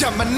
Jamen,